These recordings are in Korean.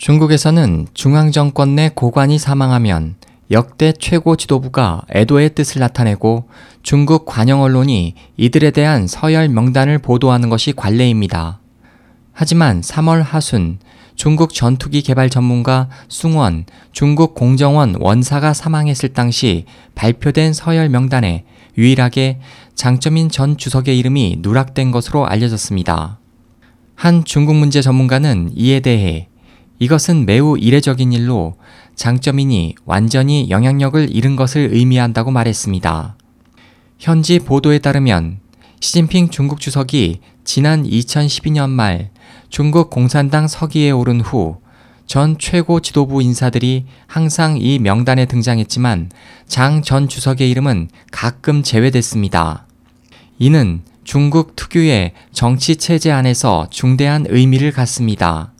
중국에서는 중앙정권 내 고관이 사망하면 역대 최고 지도부가 애도의 뜻을 나타내고 중국 관영 언론이 이들에 대한 서열 명단을 보도하는 것이 관례입니다. 하지만 3월 하순 중국 전투기 개발 전문가 숭원 중국 공정원 원사가 사망했을 당시 발표된 서열 명단에 유일하게 장점인 전 주석의 이름이 누락된 것으로 알려졌습니다. 한 중국 문제 전문가는 이에 대해 이것은 매우 이례적인 일로 장점인이 완전히 영향력을 잃은 것을 의미한다고 말했습니다. 현지 보도에 따르면 시진핑 중국 주석이 지난 2012년 말 중국 공산당 서기에 오른 후 전 최고 지도부 인사들이 항상 이 명단에 등장했지만 장 전 주석의 이름은 가끔 제외됐습니다. 이는 중국 특유의 정치 체제 안에서 중대한 의미를 갖습니다.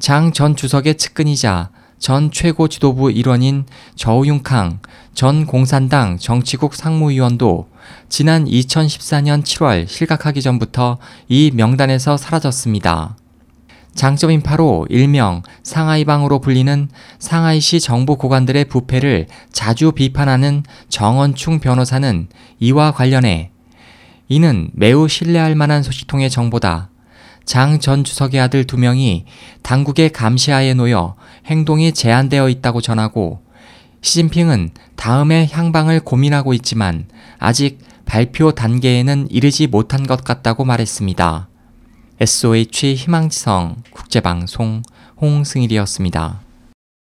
장 전 주석의 측근이자 전 최고 지도부 일원인 저우융캉 전 공산당 정치국 상무위원도 지난 2014년 7월 실각하기 전부터 이 명단에서 사라졌습니다. 장점인 파로 일명 상하이방으로 불리는 상하이시 정부 고관들의 부패를 자주 비판하는 정원충 변호사는 이와 관련해 이는 매우 신뢰할 만한 소식통의 정보다. 장 전 주석의 아들 두 명이 당국의 감시하에 놓여 행동이 제한되어 있다고 전하고 시진핑은 다음의 향방을 고민하고 있지만 아직 발표 단계에는 이르지 못한 것 같다고 말했습니다. SOH 희망지성 국제방송 홍승일이었습니다.